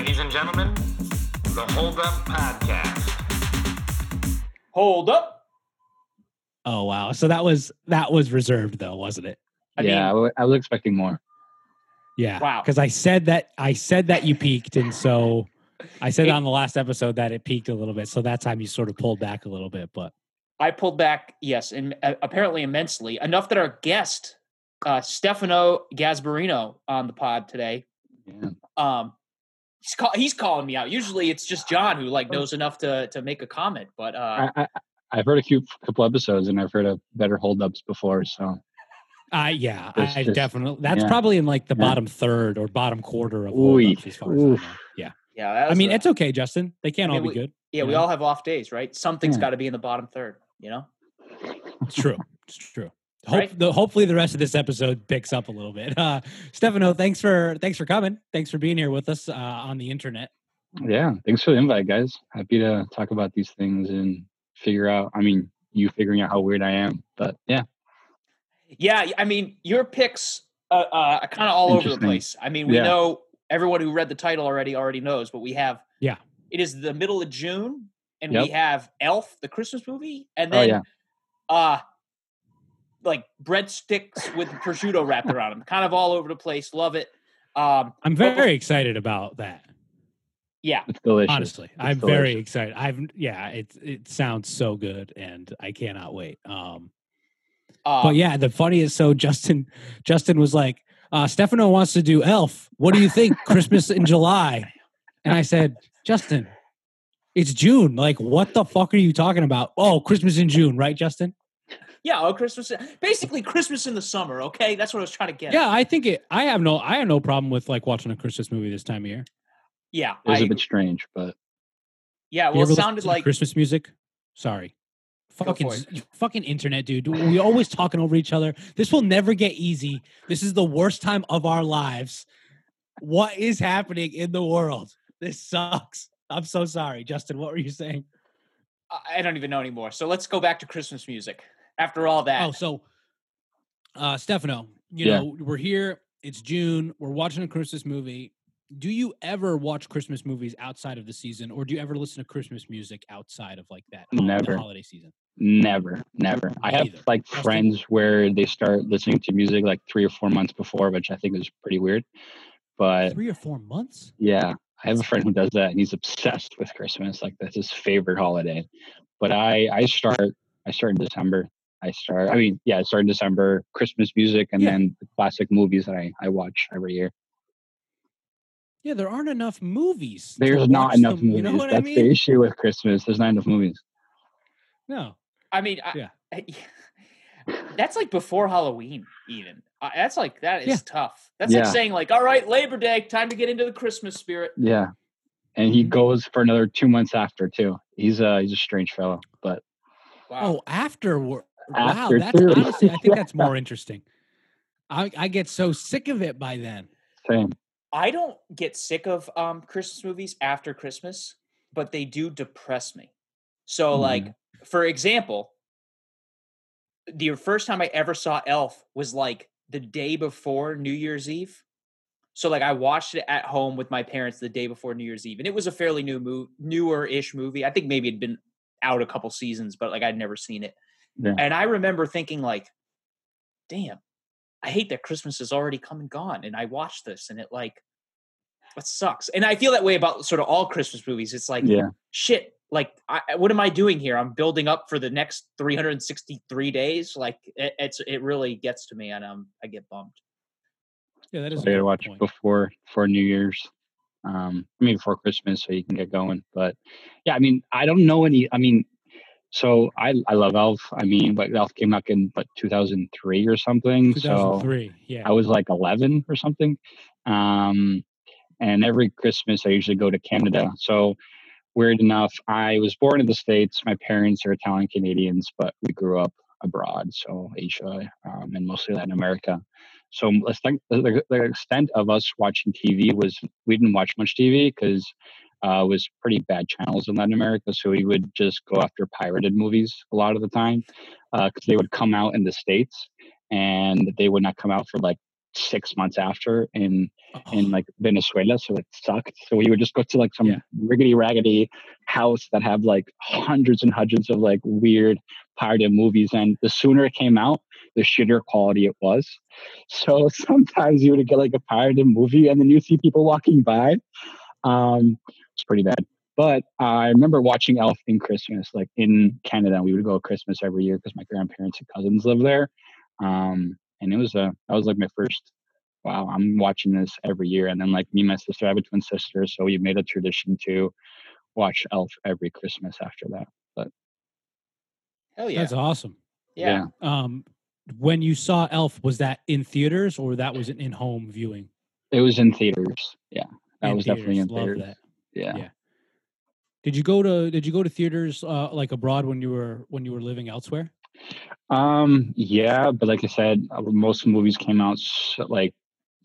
Ladies and gentlemen, the Hold Up Podcast. Hold up. Oh wow. So that was that was reserved though, wasn't it? I yeah, I mean, wa- I was expecting more. Yeah. Wow. Because I said that I said that you peaked, and so I said Hey. on the last episode that it peaked a little bit. So that time you sort of pulled back a little bit, but I pulled back, yes, and uh, apparently immensely enough that our guest, uh, Stefano Gasbarrino on the pod today, Yeah. um, he's call- he's calling me out. Usually, it's just Jon who like knows enough to to make a comment, but uh, I, I, I've heard a few couple episodes and I've heard of better holdups before. So uh yeah, It's I just- definitely that's yeah. probably in like the Yeah. bottom third or bottom quarter of Ooh, holdups as far as I know. oof. Yeah. yeah, I mean, rough. it's okay, Justin. They can't I mean, all be good. yeah, we you know? all have off days, right? Something's Yeah. got to be in the bottom third, you know. It's true. It's true. Hope, Right. the, hopefully the rest of this episode picks up a little bit. Uh, Stefano, thanks for thanks for coming. Thanks for being here with us uh, on the internet. yeah, thanks for the invite, guys. Happy to talk about these things and figure out. I mean, you figuring out how weird I am, but yeah, Yeah, I mean, your picks uh, uh, are kind of all over the place. I mean, we Yeah. know everyone who read the title already already knows, but we have Yeah. It is the middle of June, and we have Elf, the Christmas movie, and Oh, then yeah. uh like breadsticks with prosciutto wrapped around them. Kind of all over the place. Love it. Um, I'm But bef- very excited about that. it's delicious. Honestly, It's I'm very excited. I've yeah, it it sounds so good, and I cannot wait. Um, uh, but yeah, the funniest. So Justin, Justin was like, uh, Stefano wants to do Elf. What do you think? Christmas in July, and I said, Justin, it's June. Like, what the fuck are you talking about? Oh, Christmas in June, right, Justin? Yeah, oh, Christmas. Basically, Christmas in the summer. Okay, that's what I was trying to get. Yeah, at. I think it. I have no. I have no problem with like watching a Christmas movie this time of year. yeah, It was I, a bit strange, but yeah. Well, it sounded like Christmas music. Sorry. Fucking, fucking internet, dude. We always talking over each other. This will never get easy. This is the worst time of our lives. What is happening in the world? This sucks. I'm so sorry, Justin. What were you saying? I- I don't even know anymore. So let's go back to Christmas music. After all that, Oh, so uh Stefano, you Yeah. know, we're here. It's June. We're watching a Christmas movie. Do you ever watch Christmas movies outside of the season, or do you ever listen to Christmas music outside of like that Never. holiday season? never, never. I have Neither. like friends where they start listening to music like three or four months before, which I think is pretty weird. But Three or four months? Yeah, I have a friend who does that, and he's obsessed with Christmas. Like that's his favorite holiday. But I, I start, I start in December. I start. I mean, yeah, I start in December. Christmas music, and Yeah. then the classic movies that I, I watch every year. Yeah, there aren't enough movies. There's not enough them, movies. You know what That's I mean? the issue with Christmas. There's not enough movies. No. I mean, I, Yeah. I- that's like before Halloween, even. Uh, that's like that is Yeah. tough. That's like Yeah. saying like, all right, Labor Day, time to get into the Christmas spirit. Yeah, and he Mhm. goes for another two months after too. He's a he's a strange fellow, but Wow. Oh, afterward. Wow, that's too. honestly, I think that's more interesting. I, I get so sick of it by then. same. I don't get sick of um Christmas movies after Christmas, but they do depress me. So, like, for example, the first time I ever saw Elf was like the day before New Year's Eve. So, like, I watched it at home with my parents the day before New Year's Eve, and it was a fairly new move, newer-ish movie. I think maybe it'd been out a couple seasons, but like I'd never seen it. Yeah. And I remember thinking, like, damn, I hate that Christmas is already come and gone. And I watched this and it like it sucks. And I feel that way about sort of all Christmas movies. It's like Yeah, shit, like I, I- what am I doing here? I'm building up for the next 363 days. Like it, it's it really gets to me and um I get bummed. Yeah, that is. I a gotta watch point. before for New Year's. Um, I mean before Christmas, so you can get going. But yeah, I mean, I don't know any. I mean, so I I love Elf. I mean, but Elf came out in what 2003 or something. So 2003. Yeah. I was like 11 or something. Um, and every Christmas I usually go to Canada. So weird enough, I was born in the States. My parents are Italian Canadians, but we grew up abroad, so Asia um, and mostly Latin America. So let's think the, the extent of us watching TV was we didn't watch much TV because uh, was pretty bad channels in Latin America. So we would just go after pirated movies a lot of the time because they would come out in the States and they would not come out for like six months after in Oh, in like Venezuela, so it sucked. So we would just go to like some Yeah. riggedy raggedy house that have like hundreds and hundreds of like weird pirated movies, and the sooner it came out, the shittier quality it was. So sometimes you would get like a pirated movie, and then you see people walking by. Um, it's pretty bad. But I remember watching Elf in Christmas, like in Canada. We would go Christmas every year because my grandparents and cousins live there. Um, and it was a that was like my first wow, I'm watching this every year. And then like me and my sister, I have a twin sister, so we made a tradition to watch Elf every Christmas after that. But hell yeah. That's awesome. yeah. Um, when you saw Elf, was that in theaters or that was an in-home viewing? It was in theaters. Yeah. That In was definitely in theaters. Love theaters. that. Yeah. Yeah. Did you go to Did you go to theaters uh, like abroad when you were when you were living elsewhere? Um, yeah, but like I said, uh, most movies came out like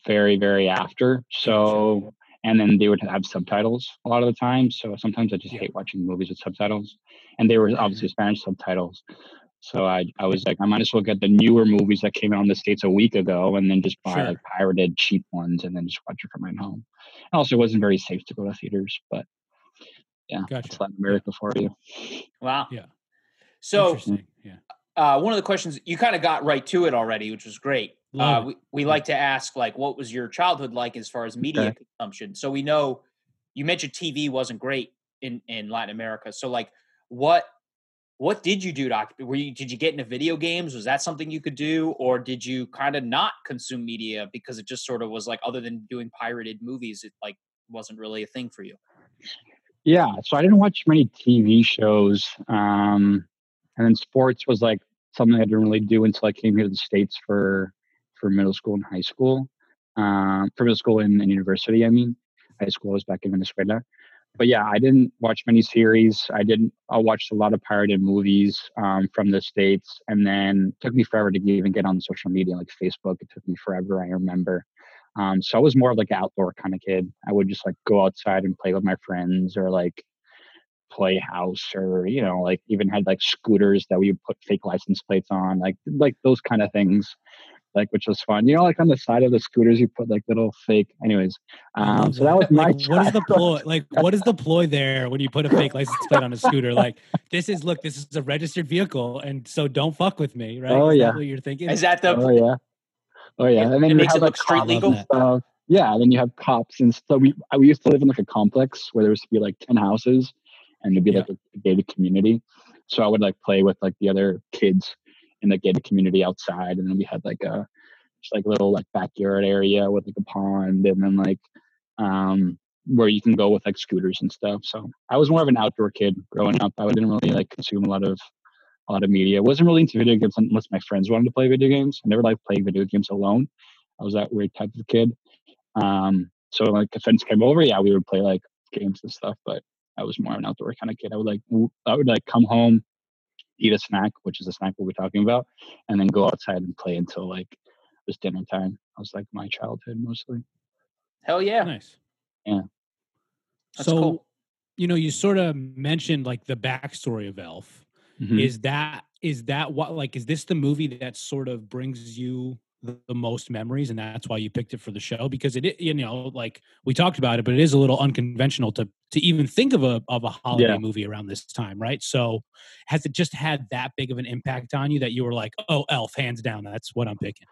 very, very after. So, and then they would have subtitles a lot of the time. So sometimes I just Yeah. hate watching movies with subtitles, and they were obviously Spanish subtitles. So I, I was like, I might as well get the newer movies that came out in the states a week ago, and then just buy Sure. like pirated cheap ones, and then just watch it from my home. And also, it wasn't very safe to go to theaters, but yeah, Gotcha. that's Latin America for you. Wow. Yeah. So Yeah. uh, one of the questions you kind of got right to it already, which was great. Uh, Love it. we, we like to ask like, what was your childhood like as far as media Okay. consumption? So we know you mentioned TV wasn't great in in Latin America. So like, what what did you do occupy? Were you did you get into video games? Was that something you could do, or did you kind of not consume media because it just sort of was like, other than doing pirated movies, it like wasn't really a thing for you? Yeah, so I didn't watch many TV shows. Um, and then sports was like something I didn't really do until I came here to the States for for middle school and high school. Um, for middle school and, and university, I mean. High school was back in Venezuela. But yeah, I didn't watch many series. I didn't I watched a lot of pirated movies um, from the States and then took me forever to even get on social media like Facebook. It took me forever, I remember. Um, so I was more of like an outdoor kind of kid. I would just like go outside and play with my friends or like play house or you know like even had like scooters that we would put fake license plates on like like those kind of things like which was fun you know like on the side of the scooters you put like little fake anyways um so that was my Like, what is the ploy? Like, what is the ploy there when you put a fake license plate on a scooter? Like, this is look, this is a registered vehicle, and so don't fuck with me, right? Oh, Is that yeah. what you're thinking? Is that the oh yeah oh yeah and then it you makes have it like look street legal? stuff. yeah then you have cops and so we we used to live in like a complex where there used to be like 10 houses and there'd be Yeah. like a gated community so i would like play with like the other kids in the gated community outside and then we had like a just like little like backyard area with like a pond and then like um where you can go with like scooters and stuff. So i was more of an outdoor kid growing up. I didn't really like consume a lot of a lot of media. Wasn't really into video games unless my friends wanted to play video games. I never liked playing video games alone. I was that weird type of kid. Um so like if friends came over yeah we would play like games and stuff but i was more of an outdoor kind of kid. I would like i would like come home eat a snack which is the snack we'll be talking about and then go outside and play until like it was dinner time that was like my childhood mostly hell yeah? nice. Yeah. That's so, cool. you know, you sort of mentioned like the backstory of Elf. Mhm. Is that is that what like is this the movie that sort of brings you the, most memories, and that's why you picked it for the show? Because it, you know, like we talked about it, but it is a little unconventional to to even think of a of a holiday Yeah. movie around this time, right? So, has it just had that big of an impact on you that you were like, oh, Elf, hands down, that's what I'm picking?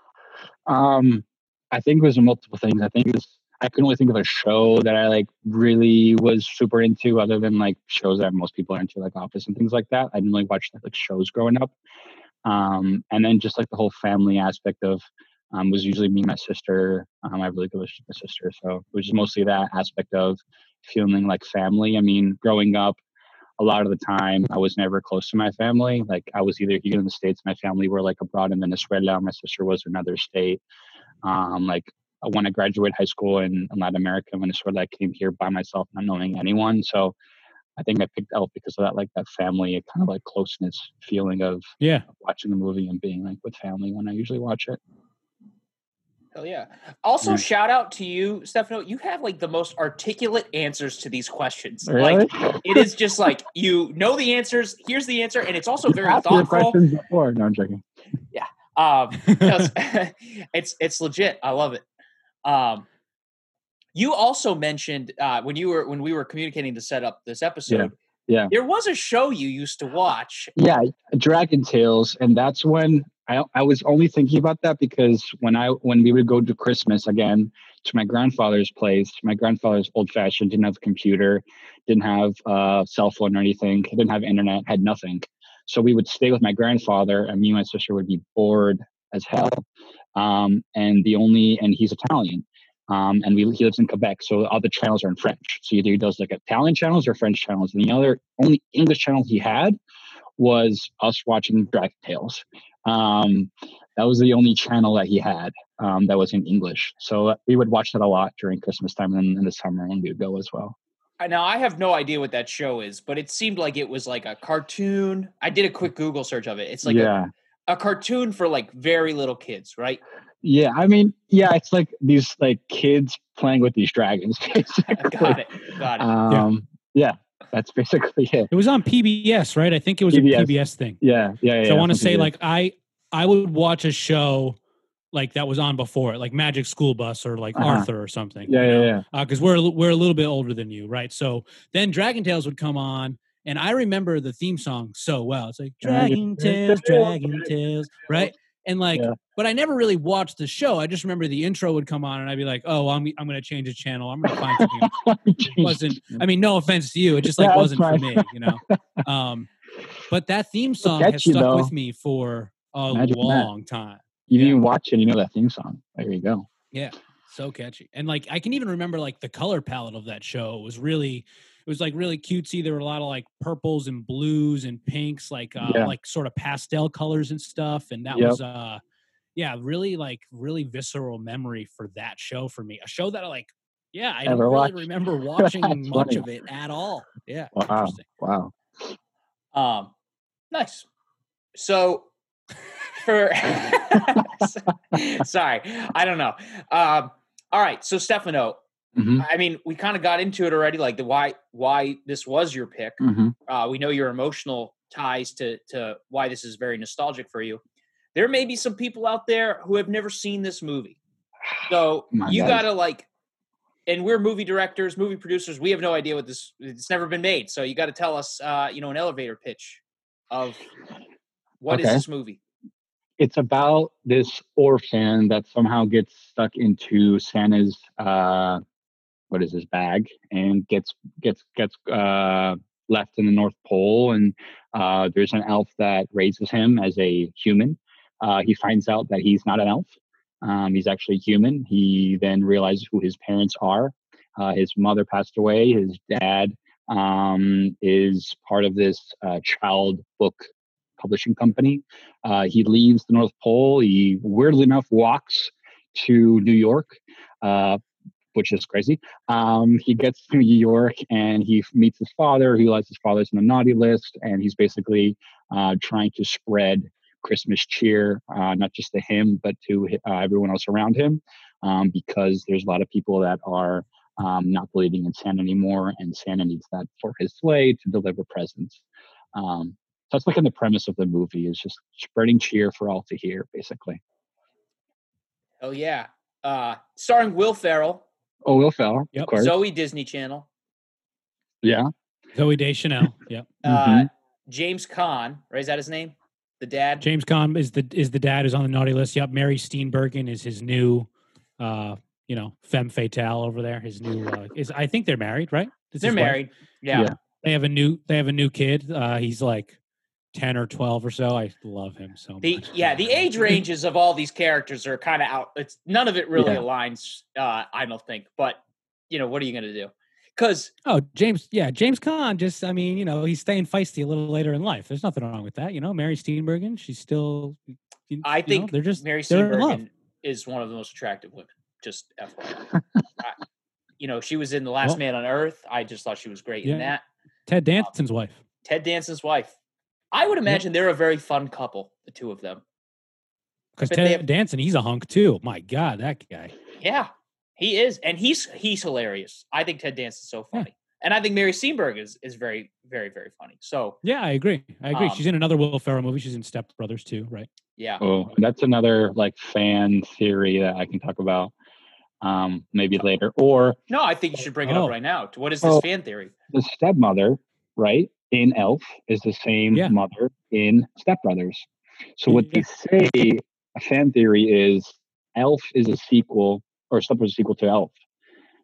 Um, I think it was multiple things. I think it I couldn't really think of a show that I like really was super into, other than like shows that most people are into, like Office and things like that. I didn't really watch like shows growing up. Um, and then just like the whole family aspect of um, was usually me and my sister. Um, I have a really good relationship with my sister, so it was just mostly that aspect of feeling like family. I mean, growing up, a lot of the time I was never close to my family. Like I was either here in the states, my family were like abroad in Venezuela. My sister was another state. Um, like when I graduated high school in, in Latin America, Venezuela, I came here by myself, not knowing anyone. So I think I picked Elf because of that, like that family, kind of like closeness feeling of Yeah, watching the movie and being like with family when I usually watch it. Hell yeah. Also, Yeah. shout out to you, Stefano. You have like the most articulate answers to these questions. Really? Like it is just like you know the answers. Here's the answer, and it's also You've very asked me the thoughtful. questions before. No, I'm joking. Um, no, it's, it's it's legit. I love it. Um, you also mentioned uh, when you were when we were communicating to set up this episode. yeah. There was a show you used to watch. Yeah, Dragon Tales, and that's when I I was only thinking about that because when I when we would go to Christmas again to my grandfather's place, my grandfather's old fashioned, didn't have a computer, didn't have a cell phone or anything, didn't have internet, had nothing. So we would stay with my grandfather, and me and my sister would be bored as hell. Um, and the only and he's Italian. Um, and we, he lives in Quebec, so all the channels are in French. So either he does like Italian channels or French channels. And the other only English channel he had was us watching Dragon Tales. Um, that was the only channel that he had um, that was in English. So uh, we would watch that a lot during Christmas time and in the summer when we would go as well. Now I have no idea what that show is, but it seemed like it was like a cartoon. I did a quick Google search of it. It's like yeah, a, a cartoon for like very little kids, right? Yeah. I mean, yeah, it's like these like kids playing with these dragons. Basically. Got it. Got it. Um, yeah. that's basically it. It was on PBS, right? I think it was PBS. a PBS thing. Yeah, yeah, yeah. so I want to say, good. like, I I would watch a show like that was on before, like Magic School Bus or like Uh-huh. Arthur or something. yeah, yeah, yeah. because we're we're a little bit older than you, right? So then Dragon Tales would come on, and I remember the theme song so well. It's like Dragon Dragon Tales, Tales, Dragon Tales, right? And like, Yeah. but I never really watched the show. I just remember the intro would come on, and I'd be like, "Oh, I'm I'm gonna change the channel. I'm gonna find something." It wasn't. I mean, no offense to you, it just like Yeah, wasn't for me, you know. Um, but that theme song has stuck though. with me for a Matt. long time. You didn't Yeah. even watch it. You know that theme song. There you go. Yeah. So catchy and like i can even remember like the color palette of that show was really it was like really cutesy there were a lot of like purples and blues and pinks like uh Yeah. like sort of pastel colors and stuff and that Yep. was uh yeah really like really visceral memory for that show for me a show that i like yeah i don't Never really remember watching much funny. of it at all yeah Wow, interesting wow. Um, nice. So, for sorry, I don't know. Um, all right. So, Stefano, hmm I mean, we kind of got into it already, like the why why this was your pick. hmm Uh, we know your emotional ties to to why this is very nostalgic for you. There may be some people out there who have never seen this movie, so My you God. gotta like. And we're movie directors, movie producers. We have no idea what this. It's never been made, so you got to tell us, uh, you know, an elevator pitch of what is Okay. this movie? It's about this orphan that somehow gets stuck into Santa's uh, what is his bag and gets gets gets uh, left in the North Pole, and uh, there's an elf that raises him as a human. Uh, he finds out that he's not an elf. Um, he's actually human. He then realizes who his parents are. Uh, his mother passed away. His dad um, is part of this uh, child book publishing company. Uh, he leaves the North Pole. He weirdly enough walks to New York, uh, which is crazy. Um, he gets to New York and he meets his father. He realizes his father's on the naughty list, and he's basically uh, trying to spread Christmas cheer, uh, not just to him, but to uh, everyone else around him, um, because there's a lot of people that are um, not believing in Santa anymore, and Santa needs that for his sleigh to deliver presents. Um, so that's like in the premise of the movie is just spreading cheer for all to hear, basically. Oh yeah, uh, starring Will Ferrell, Oh, Will Ferrell, Yep. of course. Zoe Disney Channel, yeah. zooey deschanel yeah uh, Mhm. James Caan, right? Is that his name? The dad. james Caan is the is the dad who's on the naughty list yep mary steenburgen is his new uh you know femme fatale over there his new uh, is i think they're married right This They're married. Yeah. Yeah. they have a new they have a new kid uh he's like 10 or 12 or so i love him so The much yeah, the age ranges of all these characters are kind of out. It's none of it really Yeah. aligns. Uh, I don't think, but you know, what are you going to do? Because oh james yeah james Caan just i mean you know he's staying feisty a little later in life there's nothing wrong with that you know mary steenburgen she's still you- I you know, think they're just Mary they're in love. Steenburgen is one of the most attractive women. Just FYI. I- you know, she was in The Last Well- Man on Earth. I just thought she was great Yeah. in that. ted danson's wife Ted Danson's wife. I would imagine they're a very fun couple, the two of them. because they ted have- danson he's a hunk too my god that guy Yeah, he is, and he's he's hilarious. I think Ted Danson's so Yeah. funny, and I think Mary Steenburgen is is very very very funny. So Yeah, I agree. I agree. Um, She's in another Will Ferrell movie. She's in Step Brothers too, right? yeah, Oh, that's another like fan theory that I can talk about um, maybe later. Or no, I think you should bring it Oh. up right now. What is this Oh. fan theory? the stepmother, right, in Elf is the same Yeah. mother in Step Brothers. So what they say, a fan theory is Elf is a sequel, or Step Brothers sequel to Elf.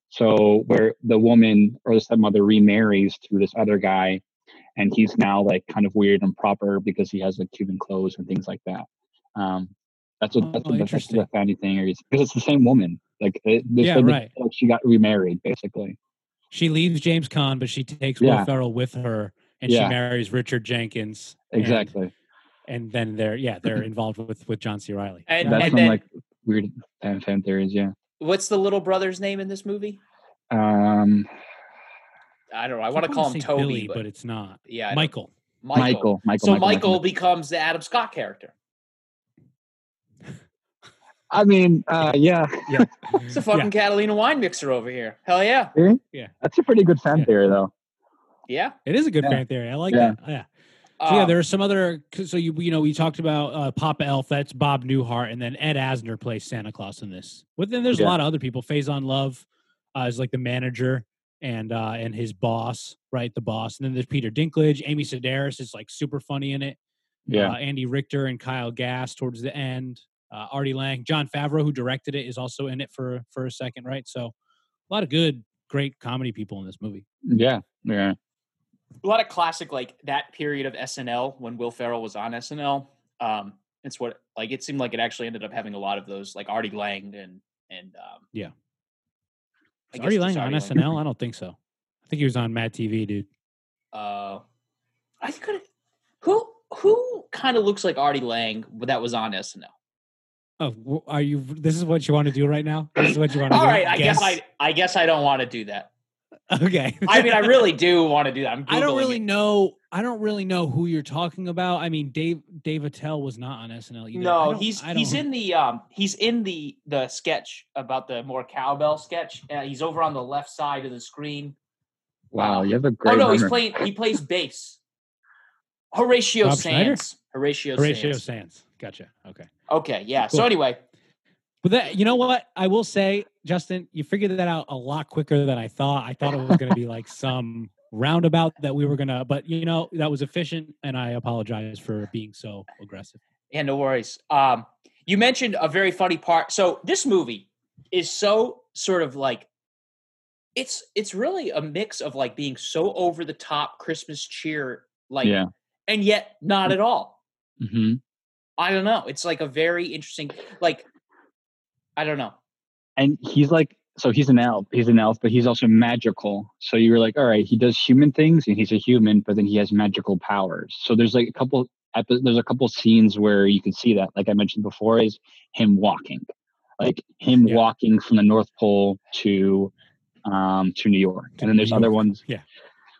So where the woman or the stepmother remarries to this other guy, and he's now like kind of weird and proper because he has like Cuban clothes and things like that. Um, that's what that's Oh, what the, that's the funny thing is because it's the same woman. Like it, Yeah, right. like she got remarried basically. She leaves James Caan, but she takes Yeah. Will Ferrell with her, and Yeah. she marries Richard Jenkins. Exactly. And, then they're yeah they're involved with with John C. Reilly. And That's and some then like weird fan, fan theories. Yeah. what's the little brother's name in this movie? Um, I don't know. I keep want to call him Toby, Billy, but, but it's not. yeah, Michael. Michael. Michael. Michael. So Michael, Michael, becomes the Adam Scott character. I mean, uh, yeah, It's a fucking Catalina wine mixer over here. Hell yeah, Yeah. that's a pretty good fan Yeah. theory, though. Yeah. It is a good Yeah. fan theory. I like Yeah. that. Yeah. So yeah, Um, there are some other. So you you know we talked about uh, Papa Elf. That's Bob Newhart, and then Ed Asner plays Santa Claus in this. But then there's Yeah. a lot of other people. Faizon Love uh, is like the manager and uh, and his boss, right? The boss. And then there's Peter Dinklage. Amy Sedaris is like super funny in it. Yeah. Uh, Andy Richter and Kyle Gass towards the end. Uh, Artie Lange, Jon Favreau, who directed it, is also in it for for a second, right? So a lot of good, great comedy people in this movie. Yeah. Yeah. A lot of classic like that period of SNL when Will Ferrell was on SNL. Um, it's what like it seemed like it actually ended up having a lot of those like Artie Lange and and um, Yeah. I guess Artie Lange on Lange. SNL? I don't think so. I think he was on Mad TV, dude. Uh, I could who who kind of looks like Artie Lange that was on SNL. Oh, are you? This is what you want to do right now. This is what you want to All do. right, I guess I I guess I don't want to do that. Okay. I mean, I really do want to do that. I'm I don't really it. know. I don't really know who you're talking about. I mean, Dave Dave Attell was not on SNL either. I No, he's he's in the um he's in the the sketch about the more cowbell sketch. Uh, he's over on the left side of the screen. Wow. You have a great. oh no, he's playing. He plays bass. Horatio Rob Schneider? Sanz. Horatio, Horatio Sanz. Sanz. Gotcha. Okay. Okay, yeah. So anyway, But that, you know what? I will say, Justin, you figured that out a lot quicker than I thought. I thought it was going to be like some roundabout that we were going to, but you know, that was efficient. And I apologize for being so aggressive. yeah, no worries. Um, you mentioned a very funny part. So this movie is so sort of like it's it's really a mix of like being so over the top Christmas cheer, like, Yeah. and yet not at all. hmm I don't know. It's like a very interesting, like, I don't know. And he's like, so he's an elf. He's an elf, but he's also magical. So you were like, all right, he does human things, and he's a human, but then he has magical powers. So there's like a couple. epi- There's a couple scenes where you can see that, like I mentioned before, is him walking, like him Yeah. walking from the North Pole to um to New York, To and then there's New other York, ones, yeah.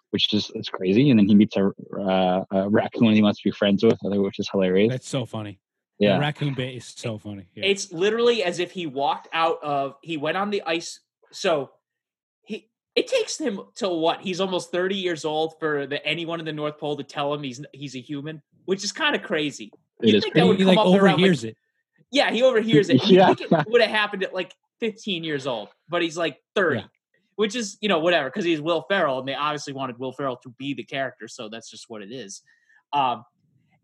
which is it's crazy. And then he meets a, uh, a raccoon he wants to be friends with, which is hilarious. That's so funny. Yeah, The raccoon bait is so funny. Yeah. It's literally as if he walked out of he went on the ice. So he it takes him to what? He's almost 30 years old for the anyone in the North Pole to tell him he's he's a human, which is kind of crazy. it you'd think that he, would he, come like up around, like- overhears it. Yeah, he overhears it. You Yeah. think it would have happened at like 15 years old, but he's like 30. Yeah. Which is, you know, whatever, because he's Will Ferrell, and they obviously wanted Will Ferrell to be the character, so that's just what it is. Um,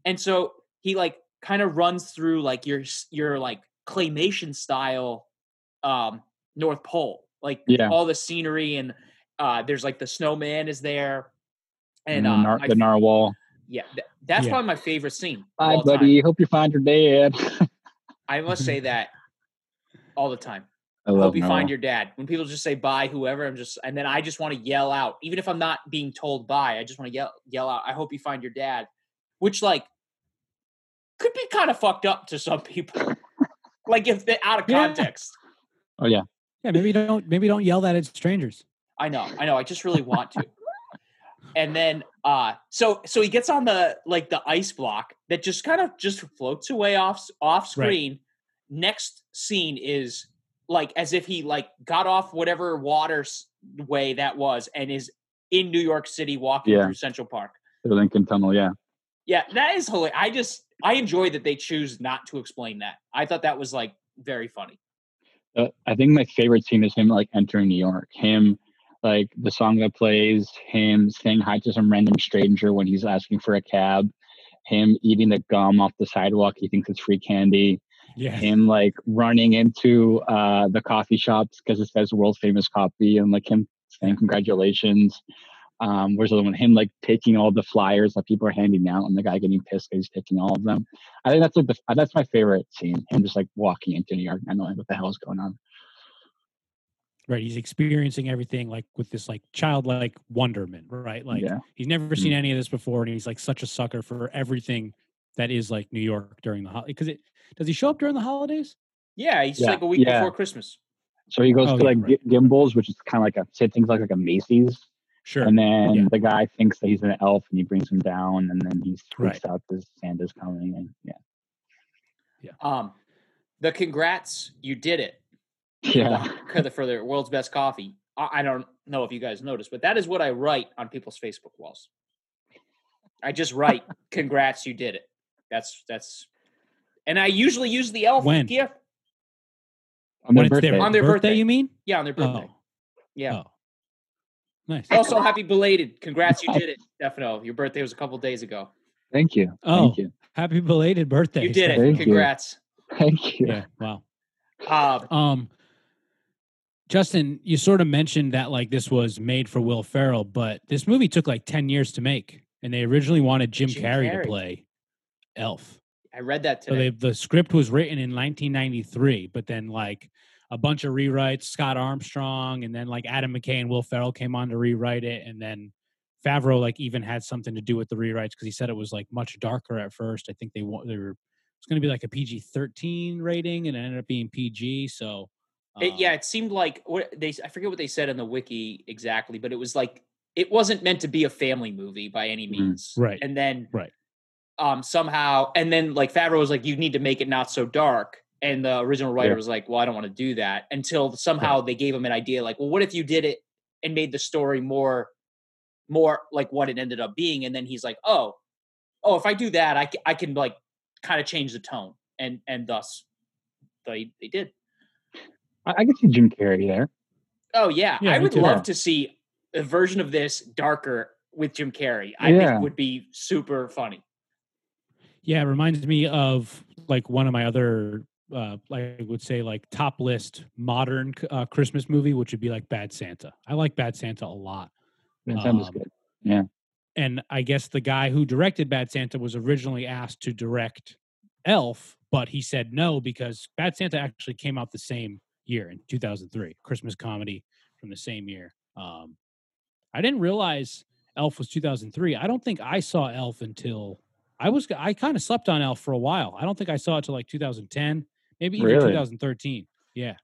and so he like kind of runs through like your your like claymation style um North Pole, like Yeah. all the scenery and uh there's like the snowman is there, and and the, uh, nar- my- the narwhal. yeah, th- that's Yeah. probably my favorite scene. Bye, all time. buddy. Hope you find your dad. I must say that all the time. I hope you find your dad. When people just say bye, whoever, I'm just, and then I just want to yell out, even if I'm not being told bye, I just want to yell, yell out, I hope you find your dad, which like could be kind of fucked up to some people. like if they're out of Yeah. context. Oh yeah. Yeah, maybe don't maybe don't yell that at strangers. I know, I know. I just really want to. and then uh so so he gets on the like the ice block that just kind of just floats away off off screen. Next scene is like as if he like got off whatever water way that was and is in New York City walking Yeah. through Central Park. The Lincoln Tunnel, yeah. Yeah, that is hilarious. I just I enjoy that they choose not to explain that. I thought that was like very funny. Uh, I think my favorite scene is him like entering New York. Him, like the song that plays, him saying hi to some random stranger when he's asking for a cab, him eating the gum off the sidewalk. He thinks it's free candy. Yeah. Him like running into uh, the coffee shops because it says world famous coffee and like him saying congratulations. Um, where's the one? Him like taking all the flyers that people are handing out and the guy getting pissed because he's taking all of them. I think that's like the that's my favorite scene. Him just like walking into New York, not knowing what the hell is going on. Right. He's experiencing everything like with this like childlike wonderment, right? Like yeah. he's never seen any of this before, and he's like such a sucker for everything that is like New York during the holiday. Because it does he show up during the holidays? Yeah, he's Yeah, like a week yeah. before Christmas. So he goes Oh, to yeah, like right. Gi- Gimbels, which is kind of like a say things like like a Macy's, Sure. and then Yeah. the guy thinks that he's an elf, and he brings him down, and then he freaks Right. out because Santa's coming, and yeah, Yeah. Um, the congrats, you did it. yeah, for the for the world's best coffee. I, I don't know if you guys noticed, but that is what I write on people's Facebook walls. I just write, "Congrats, you did it." That's that's, and I usually use the elf When? gift. on their it's their birthday. On their birthday, birthday. you mean? Yeah, on their birthday. Oh. Yeah. Oh. Nice. Also, happy belated. Congrats, you did it, Stefano. Your birthday was a couple days ago. Thank you, Oh, thank you, happy belated birthday. You did it. Thank you. Congrats. thank you. Yeah. Wow. Um, Um, Justin, you sort of mentioned that like this was made for Will Ferrell, but this movie took like ten years to make, and they originally wanted Jim, Jim Carrey, Carrey. to play Elf. I read that So today. they, the script was written in 1993, but then like a bunch of rewrites, Scott Armstrong, and then like Adam McKay and Will Ferrell came on to rewrite it, and then Favreau like even had something to do with the rewrites because he said it was like much darker at first. I think they want they were it's going to be like a PG-13 rating, and it ended up being PG. So It, yeah, um, it seemed like what they I forget what they said in the wiki exactly, but it was like it wasn't meant to be a family movie by any Mhm. means. Right. And then Right. um somehow and then like Favreau was like, you need to make it not so dark. And the original writer Yeah. was like, Well, I don't want to do that until somehow they gave him an idea like, well, what if you did it and made the story more more like what it ended up being? And then he's like, Oh, oh, if I do that, I, I can like kind of change the tone. And and thus they they did. I, I can see Jim Carrey there. Oh yeah, Yeah, I would love Yeah. to see a version of this darker with Jim Carrey. I Yeah. think would be super funny. Yeah, it reminds me of like one of my other, uh, like I would say, like top list modern uh, Christmas movie, which would be like Bad Santa. I like Bad Santa a lot, That sounds Um, good. Yeah. And I guess the guy who directed Bad Santa was originally asked to direct Elf, but he said no because Bad Santa actually came out the same year in 2003, Christmas comedy from the same year. Um, I didn't realize Elf was 2003. I don't think I saw Elf until I was I kind of slept on Elf for a while. I don't think I saw it till like 2010, maybe even Really? 2013. Yeah.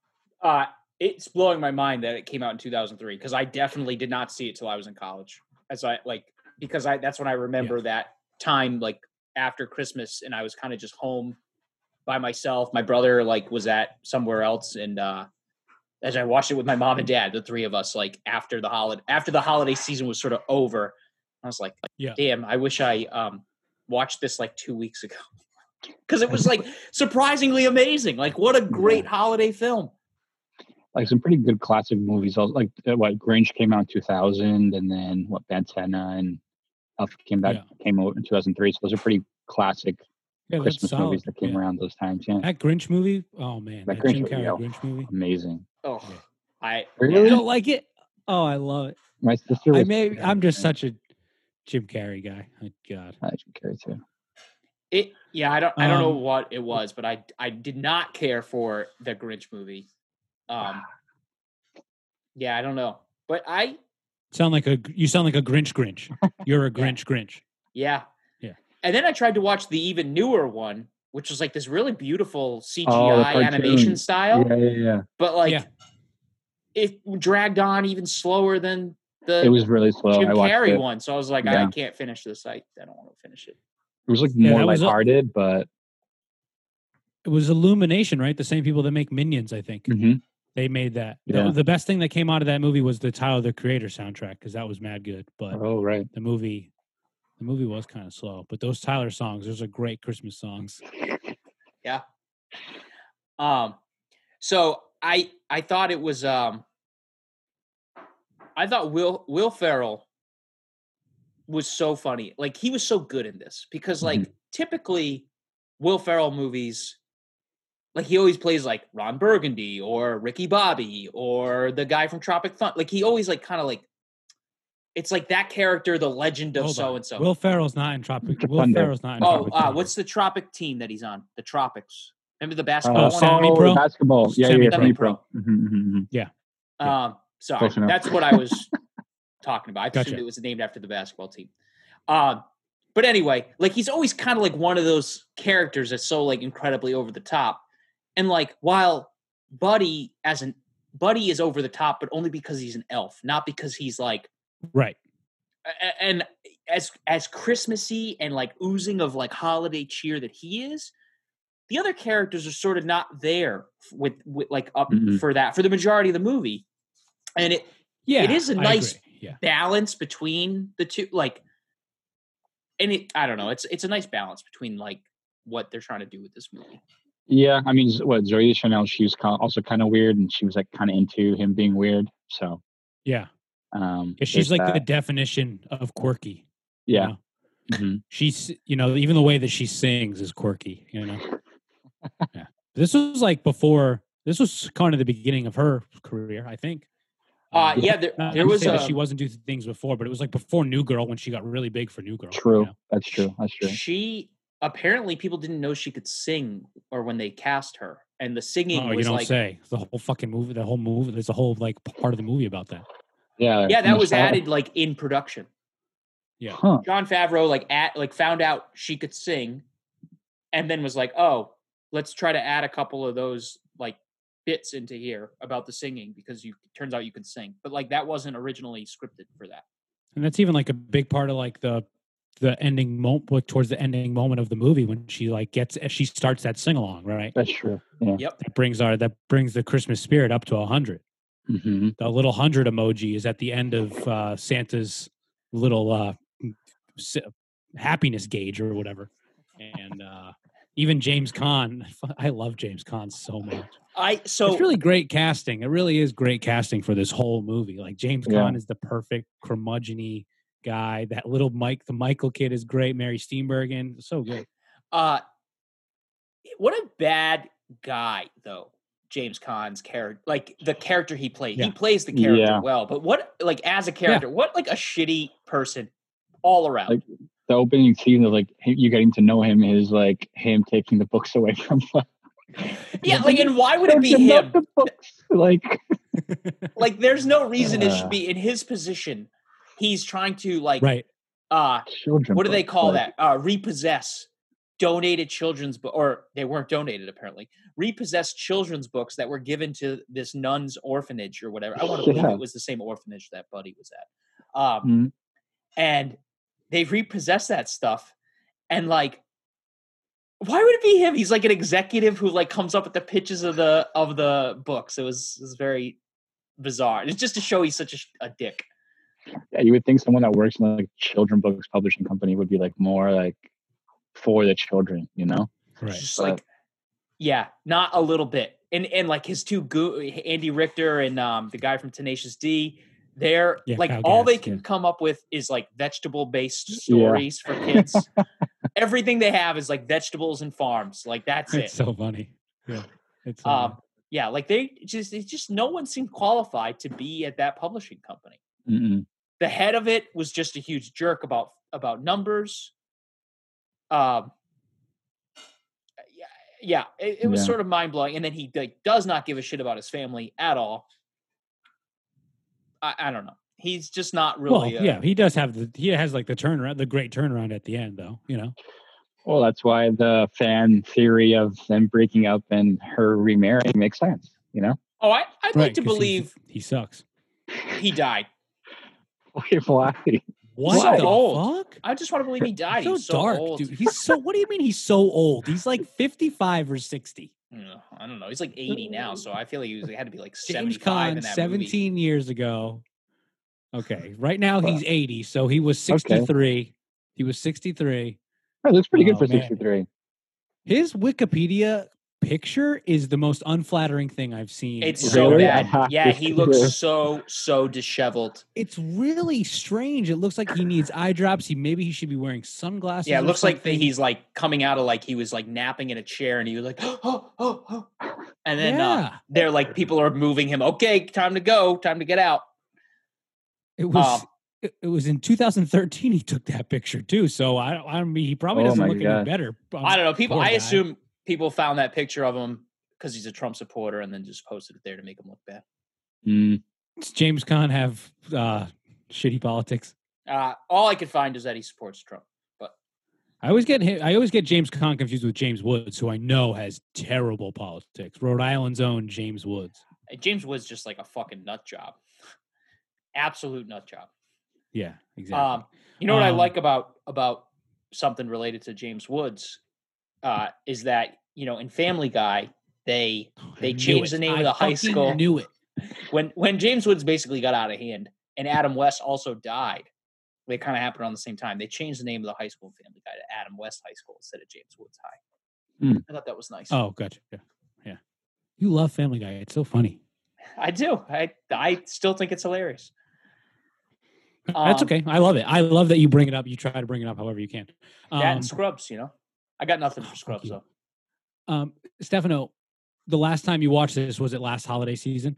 Uh, it's blowing my mind that it came out in 2003 because I definitely did not see it till I was in college. As I like because I that's when I remember that time like after Christmas and I was kind of just home by myself. My brother like was at somewhere else and uh as I watched it with my mom and dad, the three of us, like after the holiday after the holiday season was sort of over, I was like, Yeah. damn, I wish I um watched this like two weeks ago. Because it was like surprisingly amazing. Like what a great holiday film. Like some pretty good classic movies. Like uh, what Grinch came out in 2000, and then what Bad Santa and Elf came back Yeah. came out in 2003. So those are pretty classic Yeah, Christmas movies that came Yeah. around those times. Yeah, That Grinch movie, oh man, That that, Grinch Jim Carrey yo. Grinch movie. amazing. Oh, I Really? Don't like it? Oh, I love it. My sister I may I'm just such a Jim Carrey guy. Oh, God. I Jim Carrey too. It yeah, I don't I don't know Um, what it was, but I I did not care for the Grinch movie. Um yeah, I don't know. But I Sound like a you sound like a Grinch Grinch. You're a Yeah. Grinch Grinch. yeah. Yeah. And then I tried to watch the even newer one, which was like this really beautiful CGI Oh, animation style, Yeah, yeah, yeah. but like Yeah. it dragged on even slower than the It was really slow. Jim I watched Carrey one. So I was like, Yeah. I can't finish this. I, I don't want to finish it. It was like Yeah, more that was a- but It was Illumination, right? The same people that make Minions, I think. Mhm. They made that. The- The, best thing that came out of that movie was the Tyler the Creator soundtrack because that was mad good. But Oh right. the movie, the movie was kind of slow. But those Tyler songs, those are great Christmas songs. Yeah. Um, so I I thought it was um, I thought Will Will Ferrell was so funny. Like he was so good in this because like typically Will Ferrell movies, like he always plays like Ron Burgundy or Ricky Bobby or the guy from Tropic Thunder. Like he always like kind of like it's like that character, the legend of so and so. Will Ferrell's not in Tropic. Tropic Will Ferrell's not in Oh, Tropic uh, what's the Tropic team that he's on? The Tropics. Remember the basketball Oh, one? Semi oh, Pro? basketball. Yeah, yeah, yeah, Semi semi-pro. Pro. Mhm, mhm, mhm. Yeah. Um, sorry, that's what I was talking about. I Gotcha. assumed it was named after the basketball team. Um, but anyway, like he's always kind of like one of those characters that's so like incredibly over the top, and like while Buddy as an Buddy is over the top, but only because he's an elf, not because he's like right? and as as Christmassy and like oozing of like holiday cheer that he is, the other characters are sort of not there with, with like up Mhm. for that for the majority of the movie, and it Yeah, is a I nice- agree, Yeah, balance between the two like and it i don't know it's it's a nice balance between like what they're trying to do with this movie Yeah, I mean, what Zooey Deschanel? She was also kind of weird, and she was like kind of into him being weird. So, yeah. um, 'Cause she's there's like the definition of quirky. you yeah. know? mhm. she's you know even the way that she sings is quirky you know yeah this was like before this was kind of the beginning of her career i think uh Um, yeah there, not there to was that a she wasn't doing things before but it was like before new girl when she got really big for new girl you True. know? That's true. That's true. she apparently people didn't know she could sing or when they cast her and the singing oh you was don't like say the whole fucking movie the whole movie there's a whole like part of the movie about that Yeah. yeah that was added like in production yeah Huh. jon favreau like at like found out she could sing and then was like oh let's try to add a couple of those like bits into here about the singing because you turns out you can sing but like that wasn't originally scripted for that and that's even like a big part of like the the ending moment towards the ending moment of the movie when she like gets she starts that sing along right That's true. Yeah. yep that brings our that brings the christmas spirit up to a 100 hmm the little hundred emoji is at the end of uh, Santa's little uh, happiness gauge or whatever. And uh, even James Caan, I love James Caan so much. i so it's really great casting. It really is great casting for this whole movie. Like James Yeah. Caan is the perfect curmudgeon guy. That little Mike, the Michael kid is great. Mary Steenburgen, so good. uh what a bad guy though james Caan's character like the character he played he plays the character Yeah. well but what like as a character what like a shitty person all around Like, The opening scene of like him- you getting to know him is like him taking the books away from. yeah like and why would it be Don't you love him the books? Like, like there's no reason it should be in his position he's trying to like right. uh children. what do they books, call like, that uh repossess donated children's book or they weren't donated apparently repossessed children's books that were given to this nun's orphanage or whatever i want to believe Yeah. it was the same orphanage that buddy was at um Mhm. and they repossess that stuff and like why would it be him? He's like an executive who like comes up with the pitches of the of the books. It was it was very bizarre. It's just to show he's such a, a dick. Yeah, you would think someone that works in like children books publishing company would be like more like for the children, you know? Right. just But- like yeah not a little bit. And and like his two go- andy richter and um the guy from tenacious d they're Yeah, like all they can yeah. come up with is like vegetable based Yeah. stories for kids everything they have is like vegetables and farms like that's it so funny. Yeah. It's so funny. um yeah like they just it's just no one seemed qualified to be at that publishing company Mm-mm. the head of it was just a huge jerk about about numbers um yeah yeah it, it was Yeah. sort of mind-blowing and then he like does not give a shit about his family at all i, I don't know he's just not really well, uh, yeah, he does have the he has like the turnaround, the great turnaround at the end, though. You know, Well, that's why the fan theory of them breaking up and her remarrying makes sense, you know? oh I, i'd like to believe he sucks. he died Okay, why? What so the old. fuck? i just want to believe he died so he was so dark, old. dude. He's so. What do you mean he's so old? He's like fifty-five or sixty. I don't know. He's like 80 now, mm. so I feel like he, was, he had to be like James 75 Caan, in that 17 movie. years ago. Okay, right now he's 80, so he was okay. 63. He was 63. Oh, it looks pretty good Oh, for man. 63. His Wikipedia picture is the most unflattering thing I've seen. It's so Really? bad. Yeah, he looks so so disheveled. It's really strange. It looks like he needs eye drops. He maybe he should be wearing sunglasses. Yeah, it or looks like that he's like coming out of like he was like napping in a chair and he was like, oh, oh, oh. and then uh, they're like people are moving him. Okay, time to go, time to get out. It was um, it, it was in 2013 he took that picture too. So I don't I mean he probably Oh doesn't my look any better. Um, I don't know. People, poor I guy. assume people found that picture of him because he's a Trump supporter and then just posted it there to make him look bad. Mm, Does James Caan have uh shitty politics. Uh, all I could find is that he supports Trump. But I always get him, I always get James Caan confused with James Woods, who I know has terrible politics. Rhode Island's own James Woods. James Woods just like a fucking nut job, absolute nut job. Yeah, exactly. Um, you know what I Um, like about about something related to James Woods uh, is that you know in Family Guy they they changed it. the name of the high school. Knew it. when when James Woods basically got out of hand and Adam West also died. They kind of happened around the same time. They changed the name of the high school in Family Guy to Adam West High School instead of James Woods High. Hmm. I thought that was nice. Oh, gotcha. Yeah. yeah. You love Family Guy. It's so funny. I do. I I still think it's hilarious. That's Um, okay. I love it. I love that you bring it up. You try to bring it up however you can. That Um, and Scrubs, you know. I got nothing oh, for Scrubs though. um, Stefano, the last time you watched this was it last holiday season?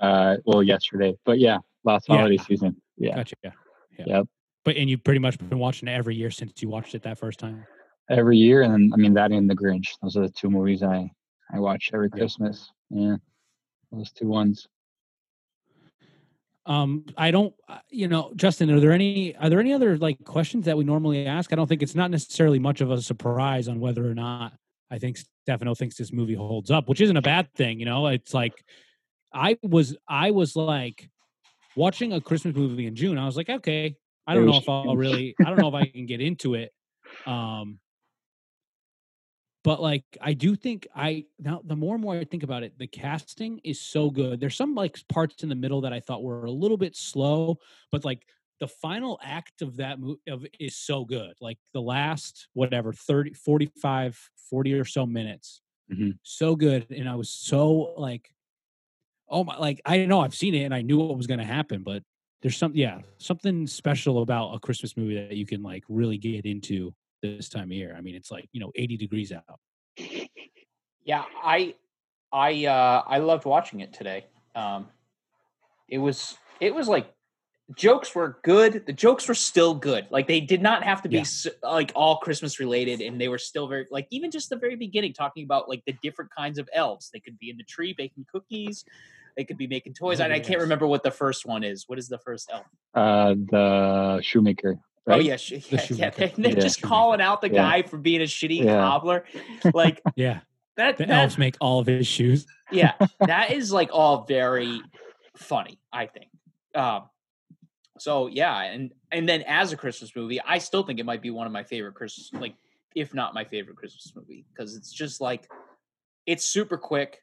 uh, well, yesterday, but yeah, last Yeah. holiday season. Yeah. Gotcha. Yeah. yeah. Yep. But and you've pretty much been watching it every year since you watched it that first time. Every year. And then, I mean, that and The Grinch. Those are the two movies I, I watch every Yeah. Christmas. Yeah. Those two ones. Um, I don't, uh, you know, Justin, are there any are there any other like questions that we normally ask? I don't think it's not necessarily much of a surprise on whether or not I think Stefano thinks this movie holds up, which isn't a bad thing. You know, it's like I was I was like watching a Christmas movie in June. I was like, okay, I don't know if I'll really, I don't know if I can get into it. Um, but like I do think I now the more and more I think about it, the casting is so good. There's some like parts in the middle that I thought were a little bit slow, but like the final act of that movie of is so good. Like the last whatever 30 45 40 or so minutes. Mhm. So good and I was so like oh my like I know I've seen it and I knew what was going to happen, but there's some yeah, something special about a Christmas movie that you can like really get into this time of year. I mean, it's like, you know, 80 degrees out. Yeah, I I uh I loved watching it today. Um it was it was like jokes were good. The jokes were still good. Like they did not have to be Yeah. like all Christmas related and they were still very like even just the very beginning talking about like the different kinds of elves. They could be in the tree baking cookies. They could be making toys. Oh, and I can't remember what the first one is. What is the first elf? Uh, the Shoemaker. Right? Oh yeah, sh- yeah, yeah. They, they're Yeah. just calling out the Yeah. guy for being a shitty Yeah. cobbler. Like Yeah. that. The that elves make all of his shoes. yeah that is like all very funny i think um so yeah and and then as a christmas movie i still think it might be one of my favorite christmas like if not my favorite christmas movie because it's just like it's super quick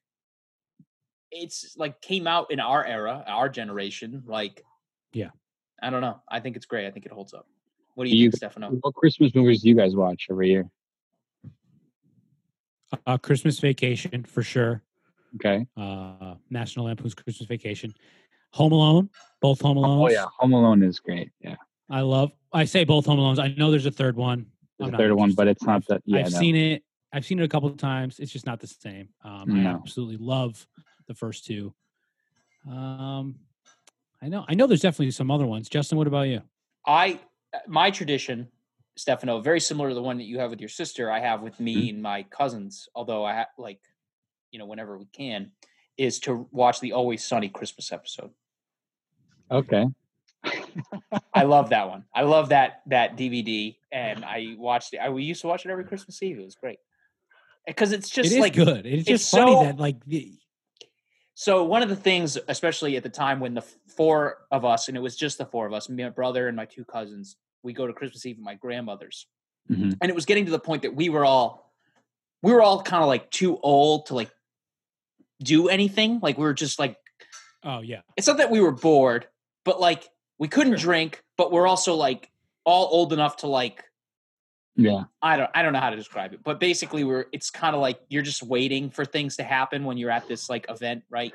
it's like came out in our era our generation like Yeah. i don't know i think it's great i think it holds up what do Do you, you- think stefano What Christmas movies do you guys watch every year? Uh, Christmas Vacation for sure. Okay. Uh, National Lampoon's Christmas Vacation. Home Alone, both Home Alone. Oh yeah, Home Alone is great. Yeah, I love. I say both Home Alones. I know there's a third one. there's I'm a third one, but it's not that. Yeah, I've no. seen it. I've seen it a couple of times. It's just not the same. Um, I absolutely love the first two. Um, I know. I know. There's definitely some other ones. Justin, what about you? I Uh, my tradition, Stefano, very similar to the one that you have with your sister. I have with me mm-hmm. and my cousins. Although I ha- like, you know, whenever we can, is to watch the Always Sunny Christmas episode. Okay. I love that one. I love that that DVD, and I watched it. I we used to watch it every Christmas Eve. It was great because it's just it is like good. It's it's just funny that like the, So one of the things, especially at the time when the four of us, and it was just the four of us, my brother, and my two cousins, we go to Christmas Eve at my grandmother's, Mhm. and it was getting to the point that we were all we were all kind of like too old to like do anything. Like we were just like Oh yeah. it's not that we were bored, but like we couldn't drink, but we're also like all old enough to like Yeah. I don't I don't know how to describe it, but basically we're it's kind of like you're just waiting for things to happen when you're at this like event, right?